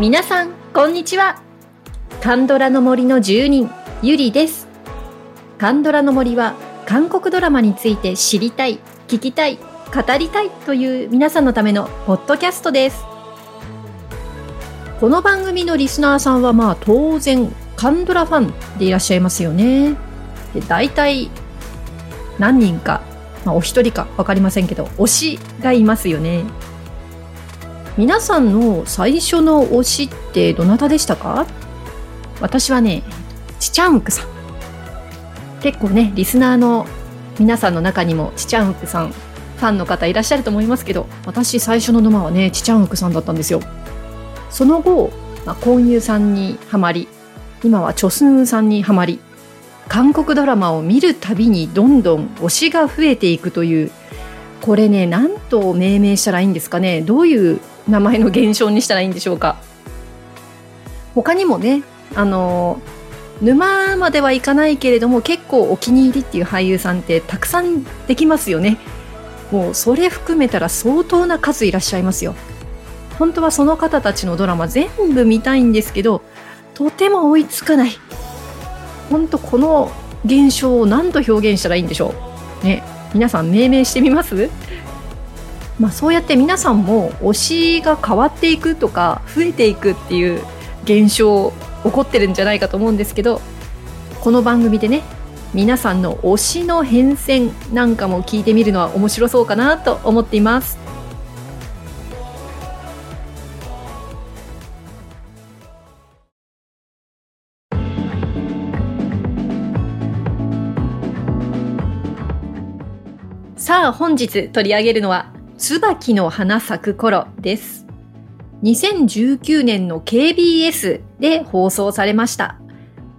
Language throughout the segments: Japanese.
皆さんこんにちは。カンドラの森の住人ゆりです。カンドラの森は韓国ドラマについて知りたい聞きたい語りたいという皆さんのためのポッドキャストです。この番組のリスナーさんはまあ当然カンドラファンでいらっしゃいますよね。で大体何人か、まあ、お一人か分かりませんけど推しがいますよね。皆さんの最初の推しってどなたでしたか？私はねチチャンウクさん。結構ねリスナーの皆さんの中にもチチャンウクさんファンの方いらっしゃると思いますけど私最初の沼はねチチャンウクさんだったんですよ。その後、まあ、コンさんにはまり今はチョスンウさんにはまり韓国ドラマを見るたびにどんどん推しが増えていくというこれね何と命名したらいいんですかね？どういう名前の現象にしたらいいんでしょうか。他にもねあの沼まではいかないけれども結構お気に入りっていう俳優さんってたくさんできますよね。もうそれ含めたら相当な数いらっしゃいますよ。本当はその方たちのドラマ全部見たいんですけどとても追いつかない。本当この現象を何と表現したらいいんでしょう。ね皆さん命名してみます？まあそうやって皆さんも推しが変わっていくとか増えていくっていう現象起こってるんじゃないかと思うんですけどこの番組でね皆さんの推しの変遷なんかも聞いてみるのは面白そうかなと思っています。さあ本日取り上げるのは椿の花咲く頃です。2019年の KBS で放送されました。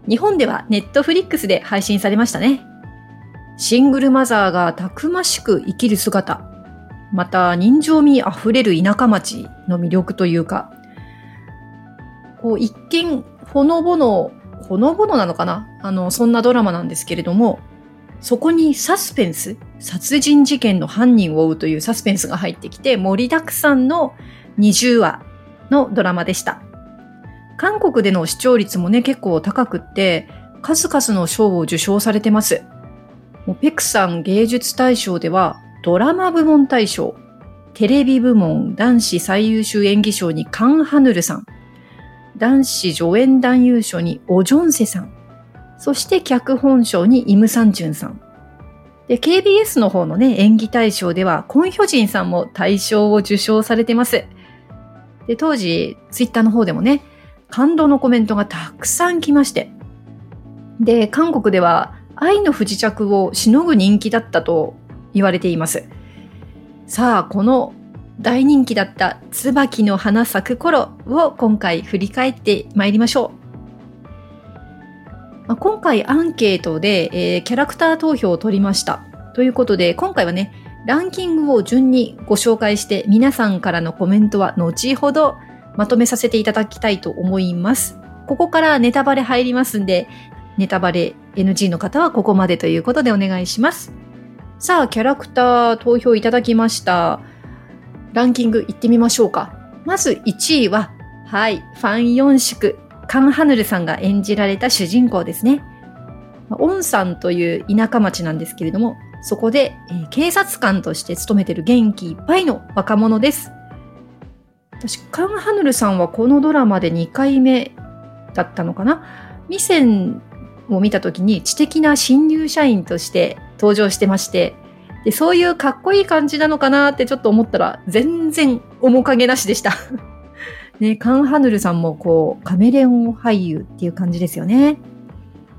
日本ではネットフリックスで配信されましたね。シングルマザーがたくましく生きる姿、また人情味あふれる田舎町の魅力というか、こう一見ほのぼの、ほのぼのなのかな？あの、そんなドラマなんですけれども、そこにサスペンス、殺人事件の犯人を追うというサスペンスが入ってきて盛りだくさんの20話のドラマでした。韓国での視聴率もね、結構高くって、数々の賞を受賞されてます。もうペクさん芸術大賞では、ドラマ部門大賞、テレビ部門男子最優秀演技賞にカン・ハヌルさん、男子助演男優賞にオ・ジョンセさん、そして脚本賞にイム・サンジュンさん。で、KBS の方のね、演技大賞では、コン・ヒョジンさんも大賞を受賞されてます。で、当時、ツイッターの方でもね、感動のコメントがたくさん来まして。で、韓国では愛の不時着をしのぐ人気だったと言われています。さあ、この大人気だった椿の花咲く頃を今回振り返ってまいりましょう。まあ、今回アンケートで、えー、キャラクター投票を取りました。ということで、今回はね、ランキングを順にご紹介して皆さんからのコメントは後ほどまとめさせていただきたいと思います。ここからネタバレ入りますんで、ネタバレ NG の方はここまでということでお願いします。さあ、キャラクター投票いただきました。ランキングいってみましょうか。まず1位は、はい、ファン4宿、カン・ハヌルさんが演じられた主人公ですね。オンさんという田舎町なんですけれども、そこで、えー、警察官として勤めてる元気いっぱいの若者です。私、カン・ハヌルさんはこのドラマで2回目だったのかな？ミセンを見た時に知的な新入社員として登場してまして、でそういうかっこいい感じなのかなってちょっと思ったら全然面影なしでした。ね、カン・ハヌルさんもこうカメレオン俳優っていう感じですよね。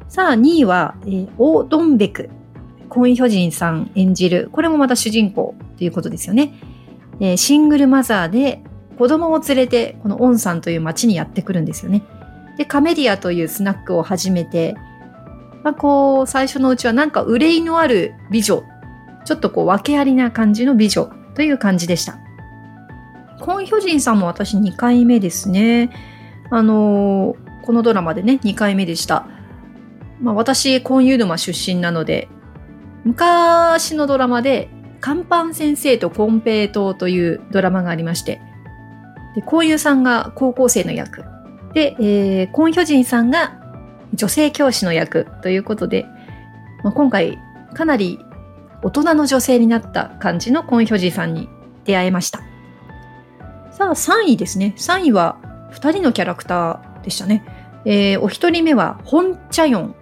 さあ、2位は、えー、オー・ドンベクコン・ヒョジンさん演じる、これもまた主人公ということですよね。えー、シングルマザーで子供を連れて、このオンさんという街にやってくるんですよね。で、カメディアというスナックを始めて、まあ、こう、最初のうちはなんか憂いのある美女、ちょっとこう、訳ありな感じの美女という感じでした。コン・ヒョジンさんも私2回目ですね。あのー、このドラマでね、2回目でした。まあ、私、コン・ユードマ出身なので、昔のドラマで、カンパン先生とコンペイトーというドラマがありまして、で、コンユさんが高校生の役。で、えー、コンヒョジンさんが女性教師の役ということで、まあ、今回かなり大人の女性になった感じのコンヒョジンさんに出会えました。さあ、3位ですね。3位は2人のキャラクターでしたね。えー、お一人目は、ホン・チャヨン。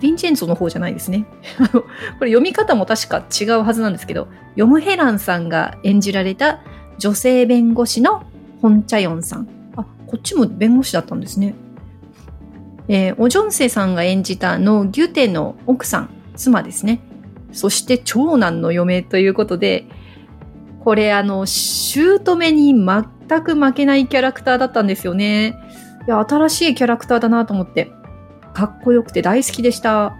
ヴィンチェンツォの方じゃないですね。これ読み方も確か違うはずなんですけど、ヨムヘランさんが演じられた女性弁護士のホン・チャヨンさん。あ、こっちも弁護士だったんですね。えー、オジョンセさんが演じたのギュテの奥さん、妻ですね。そして長男の嫁ということで、これあの、姑に全く負けないキャラクターだったんですよね。いや、新しいキャラクターだなと思って、かっこよくて大好きでした。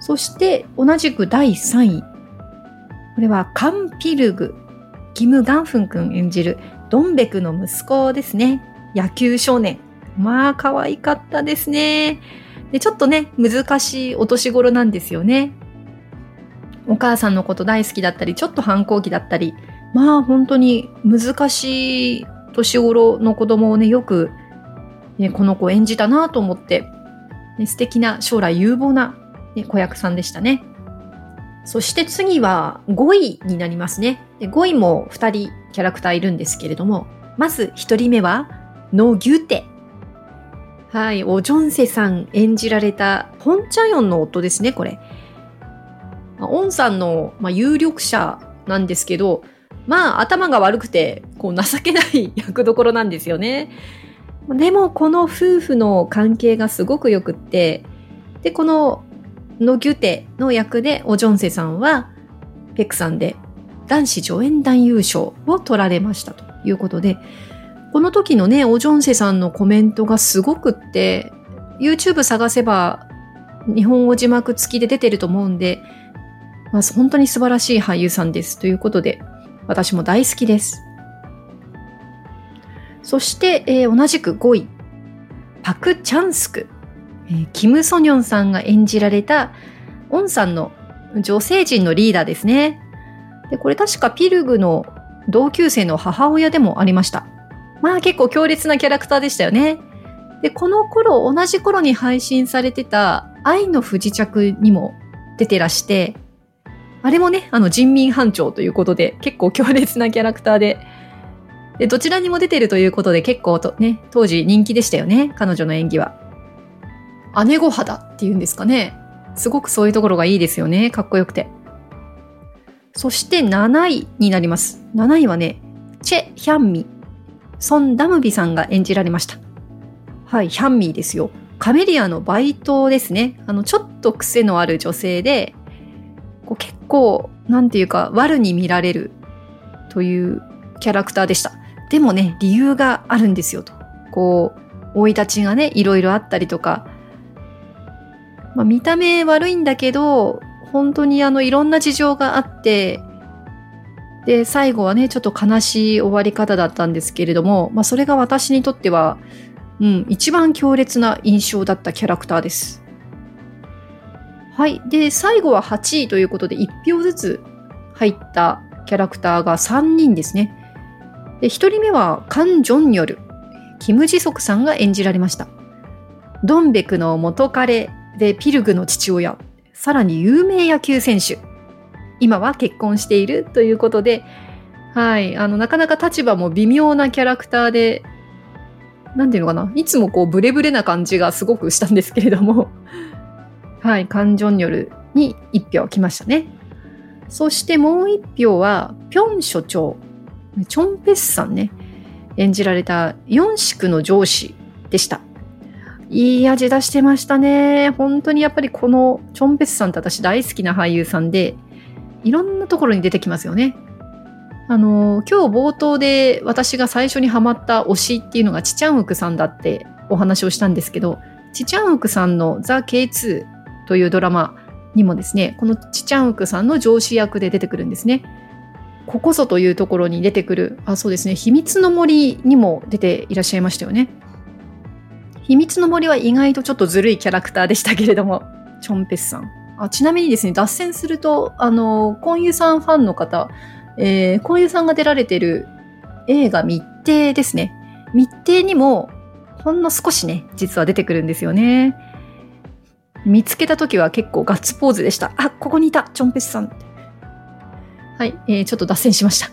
そして同じく第3位。これはカンピルグ、キム・ガンフン君演じるドンベクの息子ですね。野球少年。まあ、可愛かったですね。で、ちょっとね、難しいお年頃なんですよね。お母さんのこと大好きだったり、ちょっと反抗期だったり、まあ本当に難しい年頃の子供をね、よく、ね、この子演じたなと思って、ね、素敵な将来有望な、ね、子役さんでしたね。そして次は5位になりますね。で5位も2人キャラクターいるんですけれども、まず1人目は、ノ・ギュテ。はい、おジョンセさん演じられた、ホンチャヨンの夫ですね、これ。オンさんの、まあ、有力者なんですけど、まあ頭が悪くて、こう情けない役どころなんですよね。でもこの夫婦の関係がすごくよくって、で、このノギュテの役でオジョンセさんは、ペクさんで男子助演男優賞を取られましたということで、この時のね、オジョンセさんのコメントがすごくって、YouTube 探せば日本語字幕付きで出てると思うんで、まあ、本当に素晴らしい俳優さんです。ということで、私も大好きです。そして、えー、同じく5位、パク・チャンスク、えー、キム・ソニョンさんが演じられた、オンさんの女性陣のリーダーですね。でこれ確かピルグの同級生の母親でもありました。まあ結構強烈なキャラクターでしたよね。で、この頃、同じ頃に配信されてた愛の不時着にも出てらして、あれもね、あの人民班長ということで、結構強烈なキャラクターで、で、どちらにも出てるということで結構とね、当時人気でしたよね、彼女の演技は。姉御肌っていうんですかね。すごくそういうところがいいですよね、かっこよくて。そして7位になります。7位はね、チェ・ヒャンミ、ソン・ダムビさんが演じられました。はい、ヒャンミーですよ。カメリアのバイトですね。あの、ちょっと癖のある女性で、こう結構、なんていうか、悪に見られるというキャラクターでした。でもね、理由があるんですよと。こう、生い立ちがね、いろいろあったりとか、まあ、見た目悪いんだけど、本当にあの、いろんな事情があって、で、最後はね、ちょっと悲しい終わり方だったんですけれども、まあ、それが私にとっては、うん、一番強烈な印象だったキャラクターです。はい。で、最後は8位ということで、1票ずつ入ったキャラクターが3人ですね。で、1人目はカン・ジョンニョル。キム・ジソクさんが演じられました。ドンベクの元彼でピルグの父親。さらに有名野球選手。今は結婚しているということで、はい。あの、なかなか立場も微妙なキャラクターで、なんていうのかな。いつもこう、ブレブレな感じがすごくしたんですけれども、はい、カン・ジョンニョルに1票来ましたね。そしてもう1票は、ピョン所長、チョンペスさんね、演じられたヨンシクの上司でした。いい味出してましたね。本当にやっぱりこのチョンペスさんって私大好きな俳優さんで、いろんなところに出てきますよね。あの、今日冒頭で私が最初にハマった推しっていうのがチチャンウクさんだってお話をしたんですけど、チチャンウクさんのザ・ K2 というドラマにもですね、このチチャンウクさんの上司役で出てくるんですね。ここぞというところに出てくる、あ、そうですね、秘密の森にも出ていらっしゃいましたよね。秘密の森は意外とちょっとずるいキャラクターでしたけれども、チョンペスさん。あちなみにですね、脱線すると、あの、コンユさんファンの方、えー、コンユさんが出られてる映画密偵ですね。密偵にもほんの少しね、実は出てくるんですよね。見つけた時は結構ガッツポーズでした。あ、ここにいたチョンペスさん。はい、えー、ちょっと脱線しました。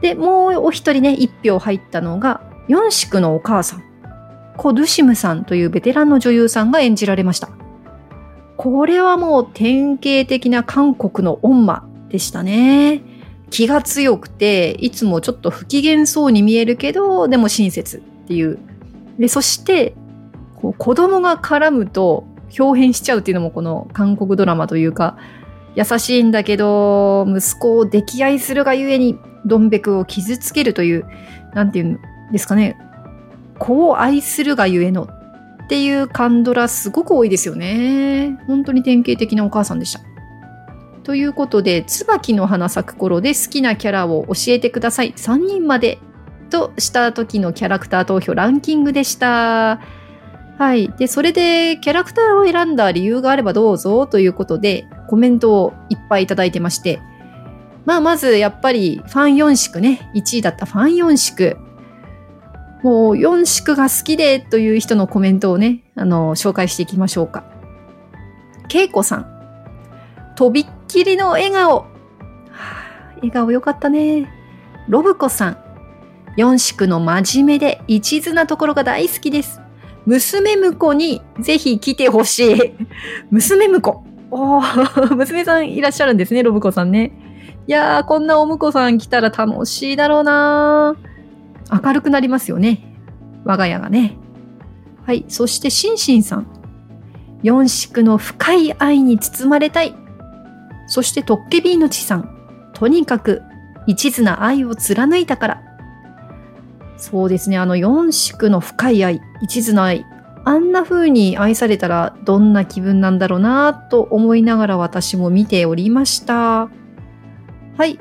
で、もうお一人ね、一票入ったのが、ヨンシクのお母さん、コ・ドゥシムさんというベテランの女優さんが演じられました。これはもう典型的な韓国の恩馬でしたね。気が強くて、いつもちょっと不機嫌そうに見えるけど、でも親切っていう。で、そして、こう子供が絡むと表変しちゃうっていうのもこの韓国ドラマというか、優しいんだけど、息子を溺愛するがゆえに、ドンベクを傷つけるという、なんていうんですかね、子を愛するがゆえのっていうカンドラすごく多いですよね。本当に典型的なお母さんでした。ということで、椿の花咲く頃で好きなキャラを教えてください。3人までとした時のキャラクター投票ランキングでした。はい。で、それでキャラクターを選んだ理由があればどうぞということで、コメントをいっぱいいただいてまして、まあ、まずやっぱりファン4宿ね、1位だったファン4宿。もう4宿が好きでという人のコメントをね、あの、紹介していきましょうか。けいこさん。とびっきりの笑顔。はあ、笑顔よかったね。ロブコさん。4宿の真面目で一途なところが大好きです。娘婿にぜひ来てほしい。娘婿。お 娘さんいらっしゃるんですね、ロブコさんね。いやー、こんなお婿さん来たら楽しいだろうな明るくなりますよね。我が家がね。はい。そして、シンシンさん。四宿の深い愛に包まれたい。そして、トッケビーのちさん。とにかく、一途な愛を貫いたから。そうですね。あの四宿の深い愛、一途な愛。あんな風に愛されたらどんな気分なんだろうなと思いながら私も見ておりました。はい。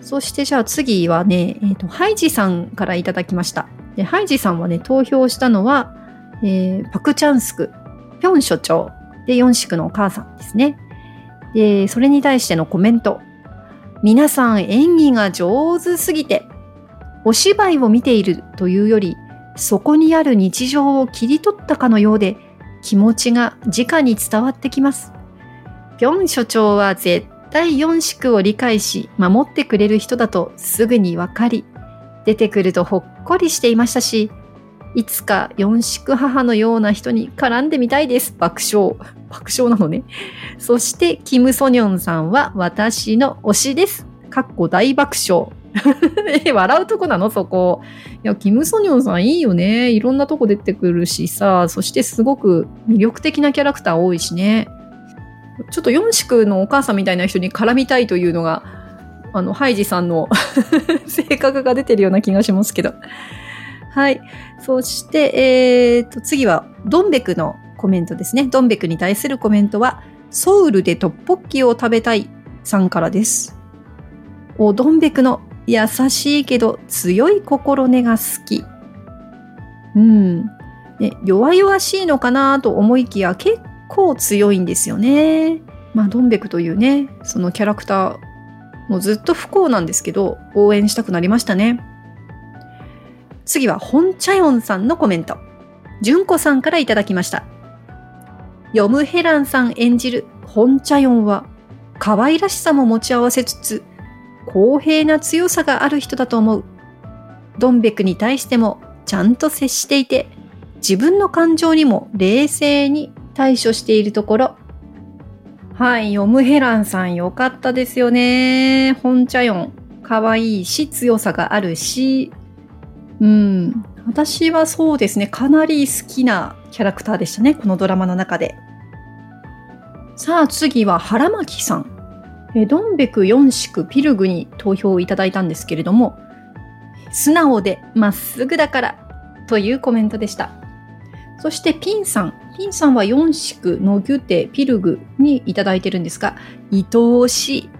そしてじゃあ次はね、えっ、ー、と、ハイジさんからいただきました。でハイジさんはね、投票したのは、えー、パクチャンスク、ピョン所長で四宿のお母さんですね。で、それに対してのコメント。皆さん演技が上手すぎてお芝居を見ているというより、そこにある日常を切り取ったかのようで、気持ちが直に伝わってきます。ピョン所長は絶対4宿を理解し、守ってくれる人だとすぐにわかり、出てくるとほっこりしていましたし、いつか四宿母のような人に絡んでみたいです。爆笑。爆笑なのね。そして、キム・ソニョンさんは私の推しです。かっこ大爆笑。え、笑うとこなの？そこ。いや、キム・ソニョンさんいいよね。いろんなとこ出てくるしさ、そしてすごく魅力的なキャラクター多いしね。ちょっとヨンシクのお母さんみたいな人に絡みたいというのが、あの、ハイジさんの 性格が出てるような気がしますけど。はい。そして、えー、と、次は、ドンベクのコメントですね。ドンベクに対するコメントは、ソウルでトッポッキを食べたいさんからです。お、ドンベクの優しいけど強い心根が好き。うん。ね、弱々しいのかなと思いきや結構強いんですよね。まあ、ドンベクというね、そのキャラクター、もうずっと不幸なんですけど、応援したくなりましたね。次は、ホンチャヨンさんのコメント。純子さんからいただきました。ヨムヘランさん演じるホンチャヨンは、可愛らしさも持ち合わせつつ、公平な強さがある人だと思う。ドンベクに対してもちゃんと接していて、自分の感情にも冷静に対処しているところ。はい、ヨムヘランさんよかったですよね。ホンチャヨン。可愛いし、強さがあるし。うん。私はそうですね、かなり好きなキャラクターでしたね。このドラマの中で。さあ次は腹巻さん。えドンベク4宿ピルグに投票いただいたんですけれども、素直でまっすぐだからというコメントでした。そしてピンさん。ピンさんは4宿のギュテピルグにいただいてるんですが、愛おしい。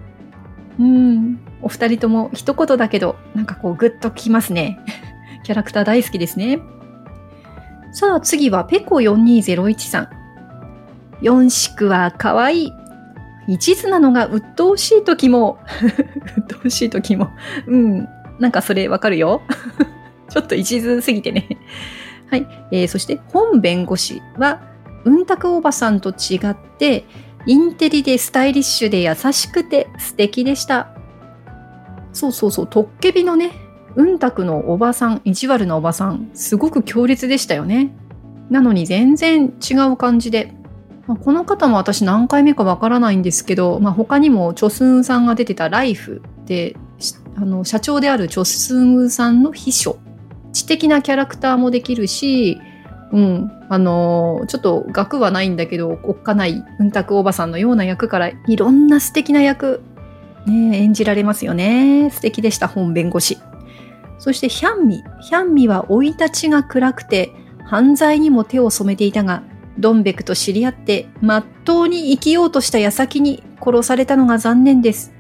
うん。お二人とも一言だけど、なんかこうグッときますね。キャラクター大好きですね。さあ次はペコ4201さん。4宿は可愛い。一途なのが鬱陶しい時も 鬱陶しい時も、うん。なんかそれわかるよ。ちょっと一途すぎてね。はい。えー、そして、本弁護士は、うんたくおばさんと違って、インテリでスタイリッシュで優しくて素敵でした。そうそうそう、トッケビのね、うんたくのおばさん、意地悪なおばさん、すごく強烈でしたよね。なのに全然違う感じで。まあ、この方も私何回目かわからないんですけど、まあ、他にもチョスンさんが出てたライフで、あの社長であるチョスンさんの秘書。知的なキャラクターもできるし、うん、あの、ちょっと額はないんだけど、おっかないうんたくおばさんのような役からいろんな素敵な役、ね、演じられますよね。素敵でした、本弁護士。そしてヒャンミ。ヒャンミは生い立ちが暗くて、犯罪にも手を染めていたが、ドンベクと知り合って、まっとうに生きようとした矢先に殺されたのが残念です。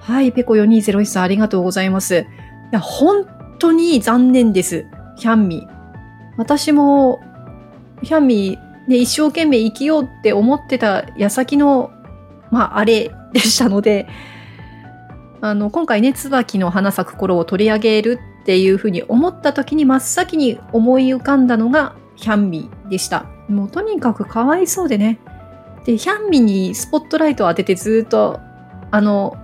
はい、ペコ4201さんありがとうございます。いや、本当に残念です。ヒャンミ。私も、ヒャンミ、ね、一生懸命生きようって思ってた矢先の、まあ、あれ でしたので、あの、今回ね、椿の花咲く頃を取り上げるっていうふうに思った時に真っ先に思い浮かんだのがヒャンミでした。もうとにかくかわいそうでね。で、ヒャンミにスポットライトを当ててずっとあの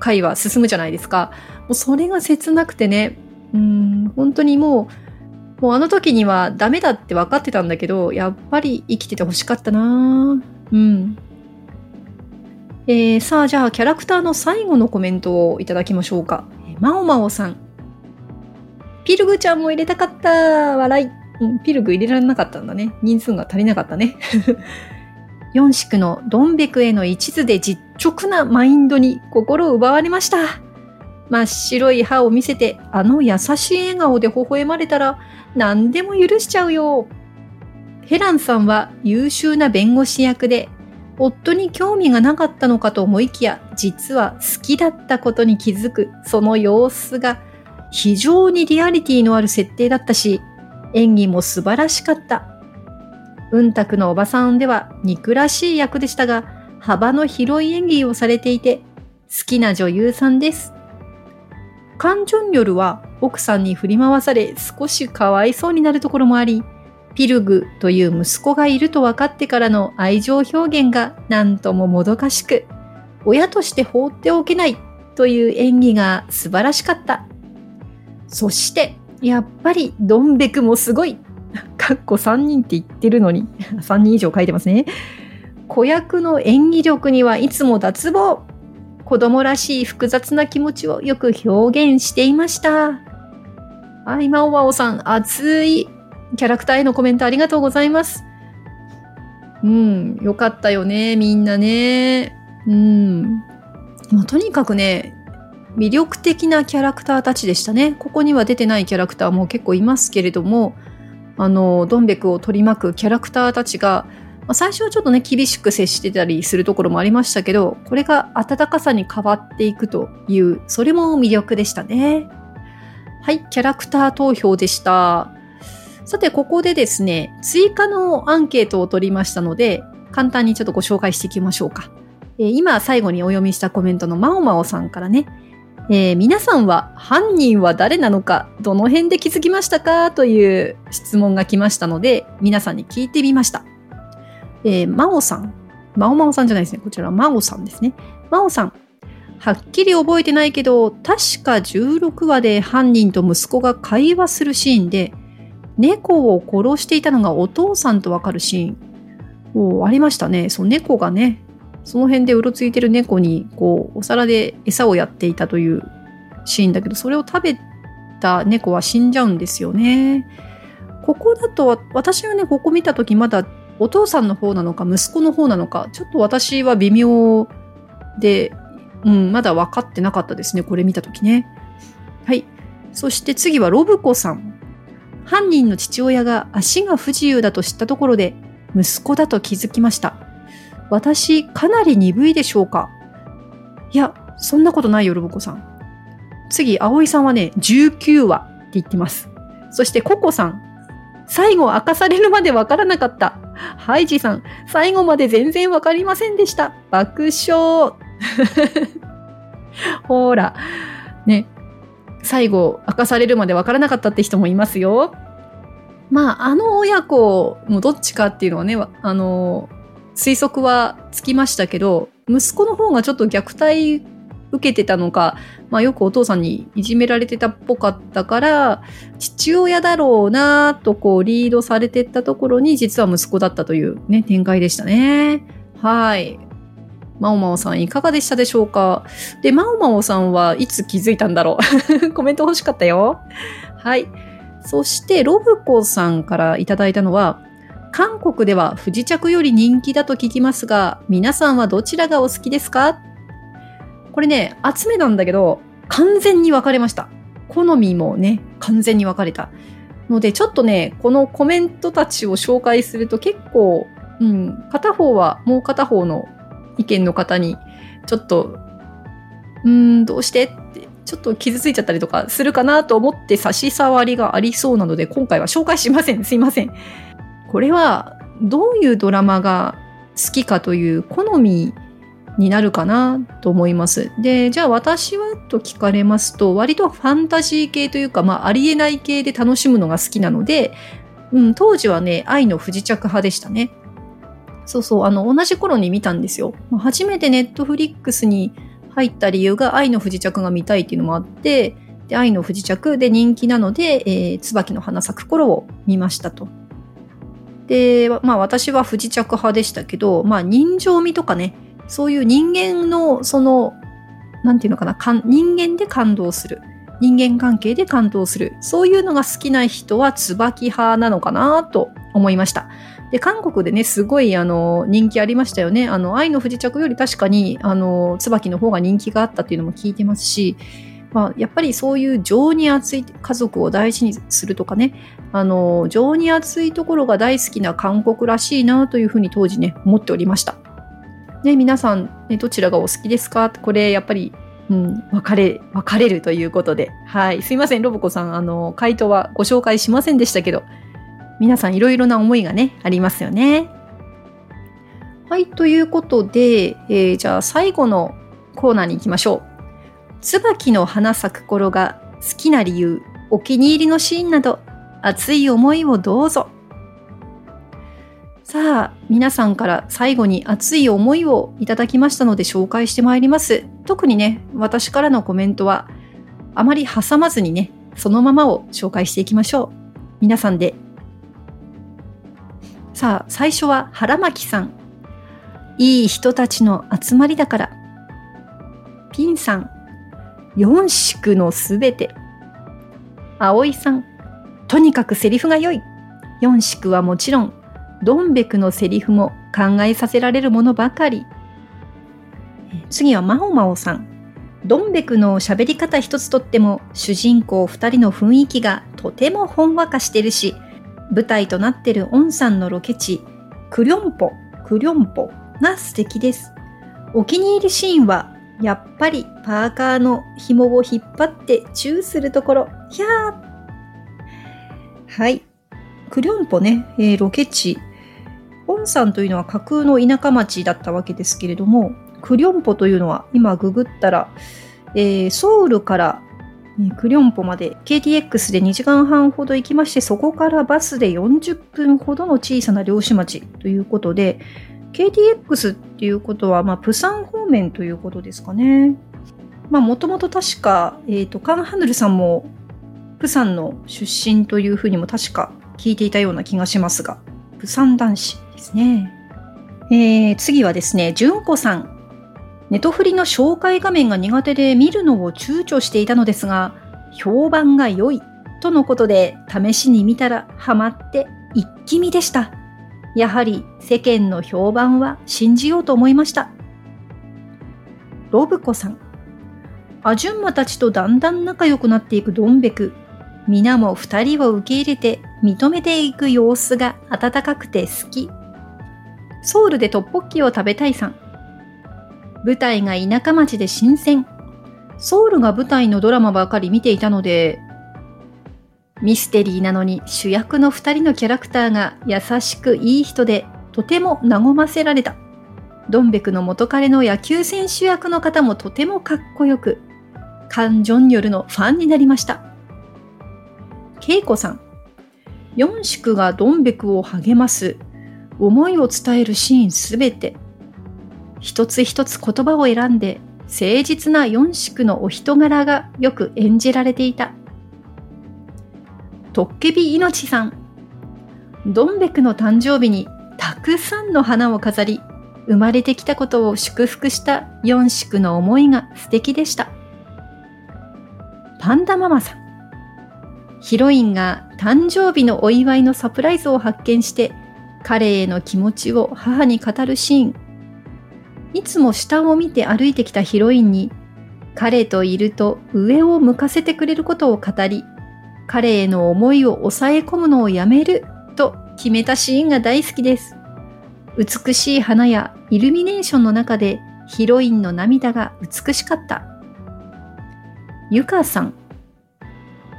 回は進むじゃないですか。もうそれが切なくてね、うん、本当にもう、もうあの時にはダメだって分かってたんだけど、やっぱり生きてて欲しかったなうん。えー、さあ、じゃあ、キャラクターの最後のコメントをいただきましょうか。まおまおさん。ピルグちゃんも入れたかった。笑い。うん、ピルグ入れられなかったんだね。人数が足りなかったね。四宿のドンベクへの一途で実直なマインドに心を奪われました。真っ白い歯を見せて、あの優しい笑顔で微笑まれたら、何でも許しちゃうよ。ヘランさんは優秀な弁護士役で、夫に興味がなかったのかと思いきや、実は好きだったことに気づく、その様子が非常にリアリティのある設定だったし、演技も素晴らしかった。うんたくのおばさんでは憎らしい役でしたが、幅の広い演技をされていて、好きな女優さんです。カン・ジョンヨルは奥さんに振り回され少しかわいそうになるところもあり、ピルグという息子がいると分かってからの愛情表現が何とももどかしく、親として放っておけないという演技が素晴らしかった。そして、やっぱりドンベクもすごい。かっこ3人って言ってるのに、3人以上書いてますね。子役の演技力にはいつも脱帽。子供らしい複雑な気持ちをよく表現していました。あ、今おわおさん、熱いキャラクターへのコメントありがとうございます。うん、よかったよね、みんなね。うん。もうとにかくね、魅力的なキャラクターたちでしたね。ここには出てないキャラクターも結構いますけれども、あの、ドンベクを取り巻くキャラクターたちが、まあ、最初はちょっとね、厳しく接してたりするところもありましたけど、これが温かさに変わっていくという、それも魅力でしたね。はい、キャラクター投票でした。さて、ここでですね、追加のアンケートを取りましたので、簡単にちょっとご紹介していきましょうか。えー、今、最後にお読みしたコメントのまおまおさんからね、えー、皆さんは犯人は誰なのか、どの辺で気づきましたかという質問が来ましたので、皆さんに聞いてみました。えー、まおさん。まおまおさんじゃないですね。こちらはまおさんですね。まおさん。はっきり覚えてないけど、確か16話で犯人と息子が会話するシーンで、猫を殺していたのがお父さんとわかるシーンおありましたね。そう、猫がね、その辺でうろついてる猫に、こう、お皿で餌をやっていたというシーンだけど、それを食べた猫は死んじゃうんですよね。ここだと、私はね、ここ見た時まだお父さんの方なのか、息子の方なのか、ちょっと私は微妙で、うん、まだ分かってなかったですね。これ見た時ね。はい。そして次はロブコさん。犯人の父親が足が不自由だと知ったところで、息子だと気づきました。私、かなり鈍いでしょうか？いや、そんなことないよ、ロボコさん。次、葵さんはね、19話って言ってます。そして、ココさん。最後明かされるまでわからなかった。ハイジさん、最後まで全然わかりませんでした。爆笑。ほら。ね。最後明かされるまでわからなかったって人もいますよ。まあ、あの親子のどっちかっていうのはね、あの、推測はつきましたけど、息子の方がちょっと虐待受けてたのか、まあ、よくお父さんにいじめられてたっぽかったから、父親だろうなとこうリードされてったところに実は息子だったというね、展開でしたね。はい。まおまおさんいかがでしたでしょうか？で、まおまおさんはいつ気づいたんだろう？コメント欲しかったよ。はい。そして、ロブコさんからいただいたのは、韓国では不時着より人気だと聞きますが、皆さんはどちらがお好きですか？これね、集めなんだけど、完全に分かれました。好みもね、完全に分かれた。ので、ちょっとね、このコメントたちを紹介すると結構、うん、片方はもう片方の意見の方に、ちょっと、うーん、どうして？って、ちょっと傷ついちゃったりとかするかなと思って差し障りがありそうなので、今回は紹介しません。すいません。これは、どういうドラマが好きかという好みになるかなと思います。で、じゃあ私はと聞かれますと、割とファンタジー系というか、まあ、ありえない系で楽しむのが好きなので、うん、当時はね、愛の不時着派でしたね。そうそう、あの、同じ頃に見たんですよ。初めてネットフリックスに入った理由が愛の不時着が見たいっていうのもあって、で、愛の不時着で人気なので、えー、椿の花咲く頃を見ましたと。で、まあ私は不時着派でしたけど、まあ人情味とかね、そういう人間のその、なんていうのかな、か人間で感動する。人間関係で感動する。そういうのが好きな人は椿派なのかなと思いました。で、韓国でね、すごいあの人気ありましたよね。あの、愛の不時着より確かにあの、椿の方が人気があったっていうのも聞いてますし、まあ、やっぱりそういう情に熱い家族を大事にするとかね、あの、情に熱いところが大好きな韓国らしいなというふうに当時ね、思っておりました。ね、皆さん、ね、どちらがお好きですか？これ、やっぱり、うん、分かれ、分かれるということで。はい。すいません、ロボコさん、あの、回答はご紹介しませんでしたけど、皆さんいろいろな思いがね、ありますよね。はい、ということで、えー、じゃあ最後のコーナーに行きましょう。椿の花咲く頃が好きな理由、お気に入りのシーンなど、熱い思いをどうぞ。さあ、皆さんから最後に熱い思いをいただきましたので紹介してまいります。特にね、私からのコメントはあまり挟まずにね、そのままを紹介していきましょう。皆さんで。さあ、最初は腹巻さん。いい人たちの集まりだから。ピンさん。四宿のすべて。葵さん。とにかくセリフが良い。四宿はもちろんドンベクのセリフも考えさせられるものばかり。次はマオマオさん。ドンベクの喋り方一つとっても主人公二人の雰囲気がとてもほんわかしてるし、舞台となってるオンさんのロケ地、クリョンポ、クリョンポが素敵です。お気に入りシーンは、やっぱりパーカーの紐を引っ張ってチューするところ、ひゃーはい。クリョンポね、えー、ロケ地。オンさんというのは架空の田舎町だったわけですけれども、クリョンポというのは今ググったら、えー、ソウルから、クリョンポまで KTX で2時間半ほど行きまして、そこからバスで40分ほどの小さな漁師町ということで、KTX っていうことは、まあ、プサン方面ということですかね。まあ、もともと確か、えっ、ー、と、カン・ハヌルさんも、プサンの出身というふうにも確か聞いていたような気がしますが、プサン男子ですね。えー、次はですね、純子さん。ネトフリの紹介画面が苦手で見るのを躊躇していたのですが、評判が良いとのことで試しに見たらハマって一気見でした。やはり世間の評判は信じようと思いました。ロブコさん。アジュンマたちとだんだん仲良くなっていくドンベク。皆も二人を受け入れて認めていく様子が温かくて好き。ソウルでトッポッキを食べたいさん。舞台が田舎町で新鮮。ソウルが舞台のドラマばかり見ていたので、ミステリーなのに主役の二人のキャラクターが優しくいい人でとても和ませられた。ドンベクの元彼の野球選手役の方もとてもかっこよく、カン・ジョンニョルのファンになりました。ケイコさん。四宿がドンベクを励ます、思いを伝えるシーンすべて。一つ一つ言葉を選んで、誠実な四宿のお人柄がよく演じられていた。トッケビ命さん。ドンベクの誕生日にたくさんの花を飾り、生まれてきたことを祝福した四宿の思いが素敵でした。パンダママさん。ヒロインが誕生日のお祝いのサプライズを発見して、彼への気持ちを母に語るシーン。いつも下を見て歩いてきたヒロインに、彼といると上を向かせてくれることを語り、彼への思いを抑え込むのをやめると決めたシーンが大好きです。美しい花やイルミネーションの中でヒロインの涙が美しかった。ゆかさん。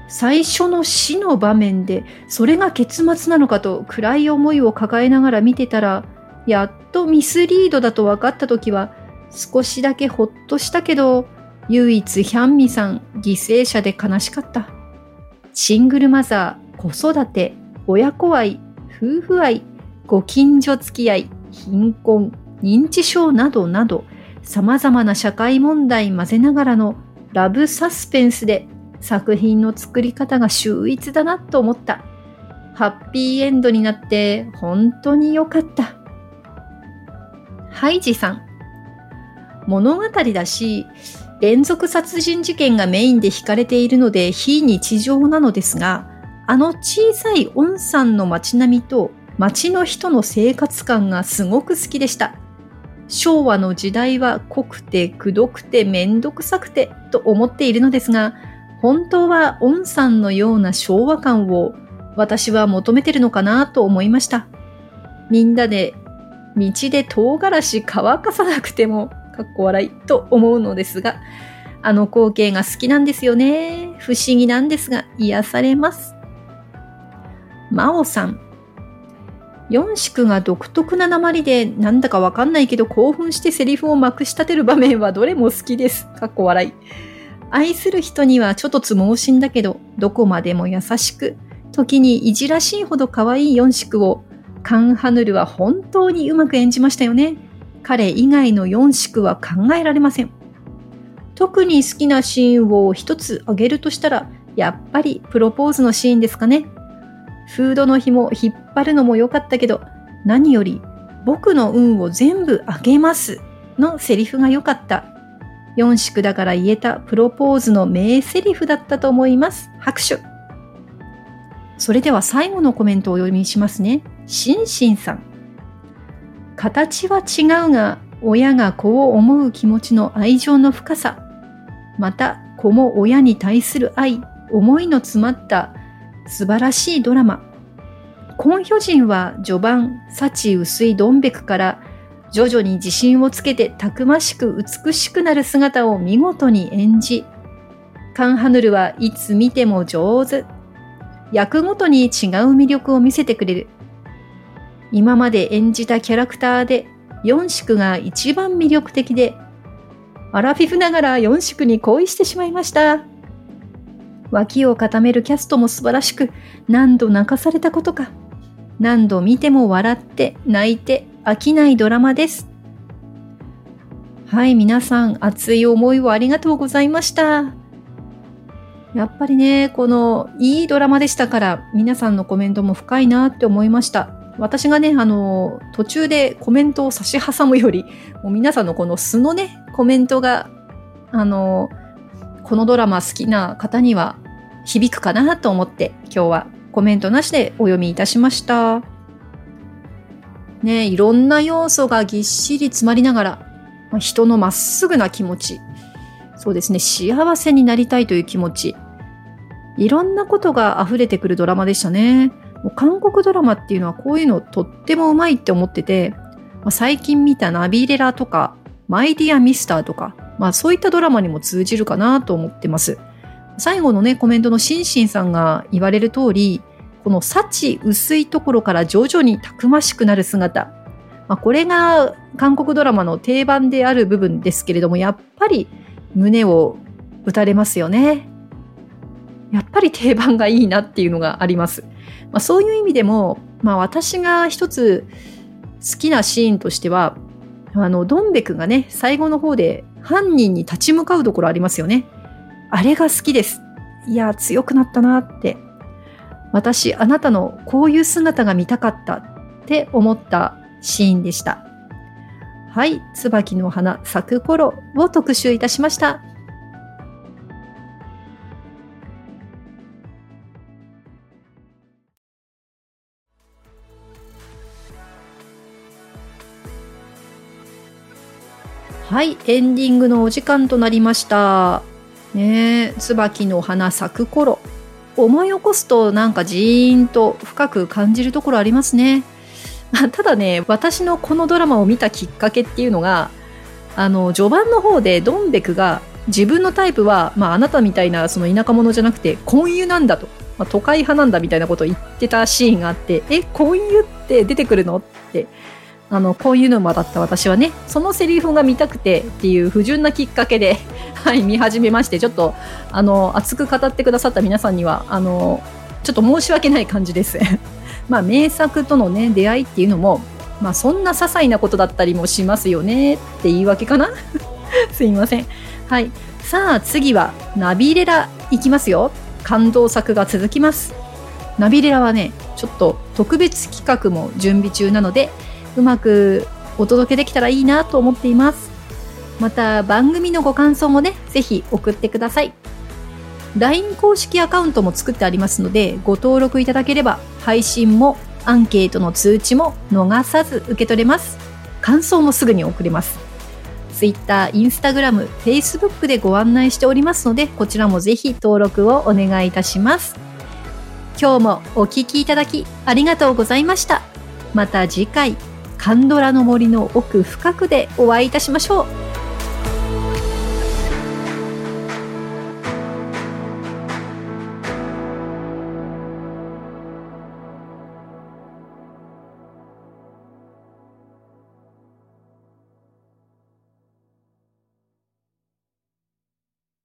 最初の死の場面でそれが結末なのかと暗い思いを抱えながら見てたら、やっとミスリードだと分かった時は少しだけほっとしたけど、唯一ヒャンミさん犠牲者で悲しかった。シングルマザー、子育て、親子愛、夫婦愛、ご近所付き合い、貧困、認知症などなど、様々な社会問題混ぜながらのラブサスペンスで作品の作り方が秀逸だなと思った。ハッピーエンドになって本当に良かった。ハイジさん。物語だし、連続殺人事件がメインで惹かれているので非日常なのですが、あの小さい温山の街並みと街の人の生活感がすごく好きでした。昭和の時代は濃くてくどくてめんどくさくてと思っているのですが、本当は温山のような昭和感を私は求めてるのかなと思いました。みんなで道で唐辛子乾かさなくてもかっこ笑いと思うのですが、あの光景が好きなんですよね。不思議なんですが癒されます。真央さん。四宿が独特な鉛でなんだかわかんないけど興奮してセリフをまくし立てる場面はどれも好きです。かっこ笑い。愛する人にはちょっとつ盲信だけど、どこまでも優しく、時にいじらしいほど可愛い四宿を、カン・ハヌルは本当にうまく演じましたよね。彼以外の4宿は考えられません。特に好きなシーンを一つ挙げるとしたら、やっぱりプロポーズのシーンですかね。フードの紐引っ張るのも良かったけど、何より僕の運を全部あげますのセリフが良かった。4宿だから言えたプロポーズの名セリフだったと思います。拍手。それでは最後のコメントをお読みしますね。シンシンさん。形は違うが、親が子を思う気持ちの愛情の深さ、また子も親に対する愛、思いの詰まった素晴らしいドラマ。コンヒョジンは序盤、幸薄いドンベクから徐々に自信をつけてたくましく美しくなる姿を見事に演じ、カンハヌルはいつ見ても上手。役ごとに違う魅力を見せてくれる。今まで演じたキャラクターで四宿が一番魅力的で、アラフィフながら四宿に恋してしまいました。脇を固めるキャストも素晴らしく、何度泣かされたことか。何度見ても笑って泣いて飽きないドラマです。はい、皆さん熱い思いをありがとうございました。やっぱりね、このいいドラマでしたから皆さんのコメントも深いなって思いました。私がね、あの、途中でコメントを差し挟むより、もう皆さんのこの素のね、コメントが、あの、このドラマ好きな方には響くかなと思って、今日はコメントなしでお読みいたしました。ね、いろんな要素がぎっしり詰まりながら、ま、人のまっすぐな気持ち、そうですね、幸せになりたいという気持ち、いろんなことが溢れてくるドラマでしたね。もう韓国ドラマっていうのはこういうのとってもうまいって思ってて、まあ、最近見たナビレラとか、マイディアミスターとか、まあそういったドラマにも通じるかなと思ってます。最後のね、コメントのシンシンさんが言われる通り、この幸薄いところから徐々にたくましくなる姿。まあ、これが韓国ドラマの定番である部分ですけれども、やっぱり胸を歌れますよね。やっぱり定番がいいなっていうのがあります。まあ、そういう意味でも、まあ、私が一つ好きなシーンとしては、あの、ドンベクがね、最後の方で犯人に立ち向かうところありますよね。あれが好きです。いや、強くなったなって。私、あなたのこういう姿が見たかったって思ったシーンでした。はい、椿の花咲く頃を特集いたしました。はい、エンディングのお時間となりました。ね椿の花咲く頃。思い起こすとなんかジーンと深く感じるところありますね。ただね、私のこのドラマを見たきっかけっていうのが、あの、序盤の方でドンベクが自分のタイプは、まああなたみたいなその田舎者じゃなくて、婚姻なんだと。まあ、都会派なんだみたいなことを言ってたシーンがあって、え、婚姻って出てくるの？って、あの、こういう沼だった私はね、そのセリフが見たくてっていう不純なきっかけで、はい、見始めまして、ちょっと、あの、熱く語ってくださった皆さんには、あの、ちょっと申し訳ない感じです。まあ、名作とのね、出会いっていうのも、まあ、そんな些細なことだったりもしますよねって言い訳かな？すいません。はい。さあ、次は、ナビレラいきますよ。感動作が続きます。ナビレラはね、ちょっと特別企画も準備中なので、うまくお届けできたらいいなと思っています。また番組のご感想もね、ぜひ送ってください。LINE 公式アカウントも作ってありますので、ご登録いただければ、配信もアンケートの通知も逃さず受け取れます。感想もすぐに送れます。Twitter、Instagram、Facebook でご案内しておりますので、こちらもぜひ登録をお願いいたします。今日もお聴きいただきありがとうございました。また次回、カンドラの森の奥深くでお会いいたしましょう。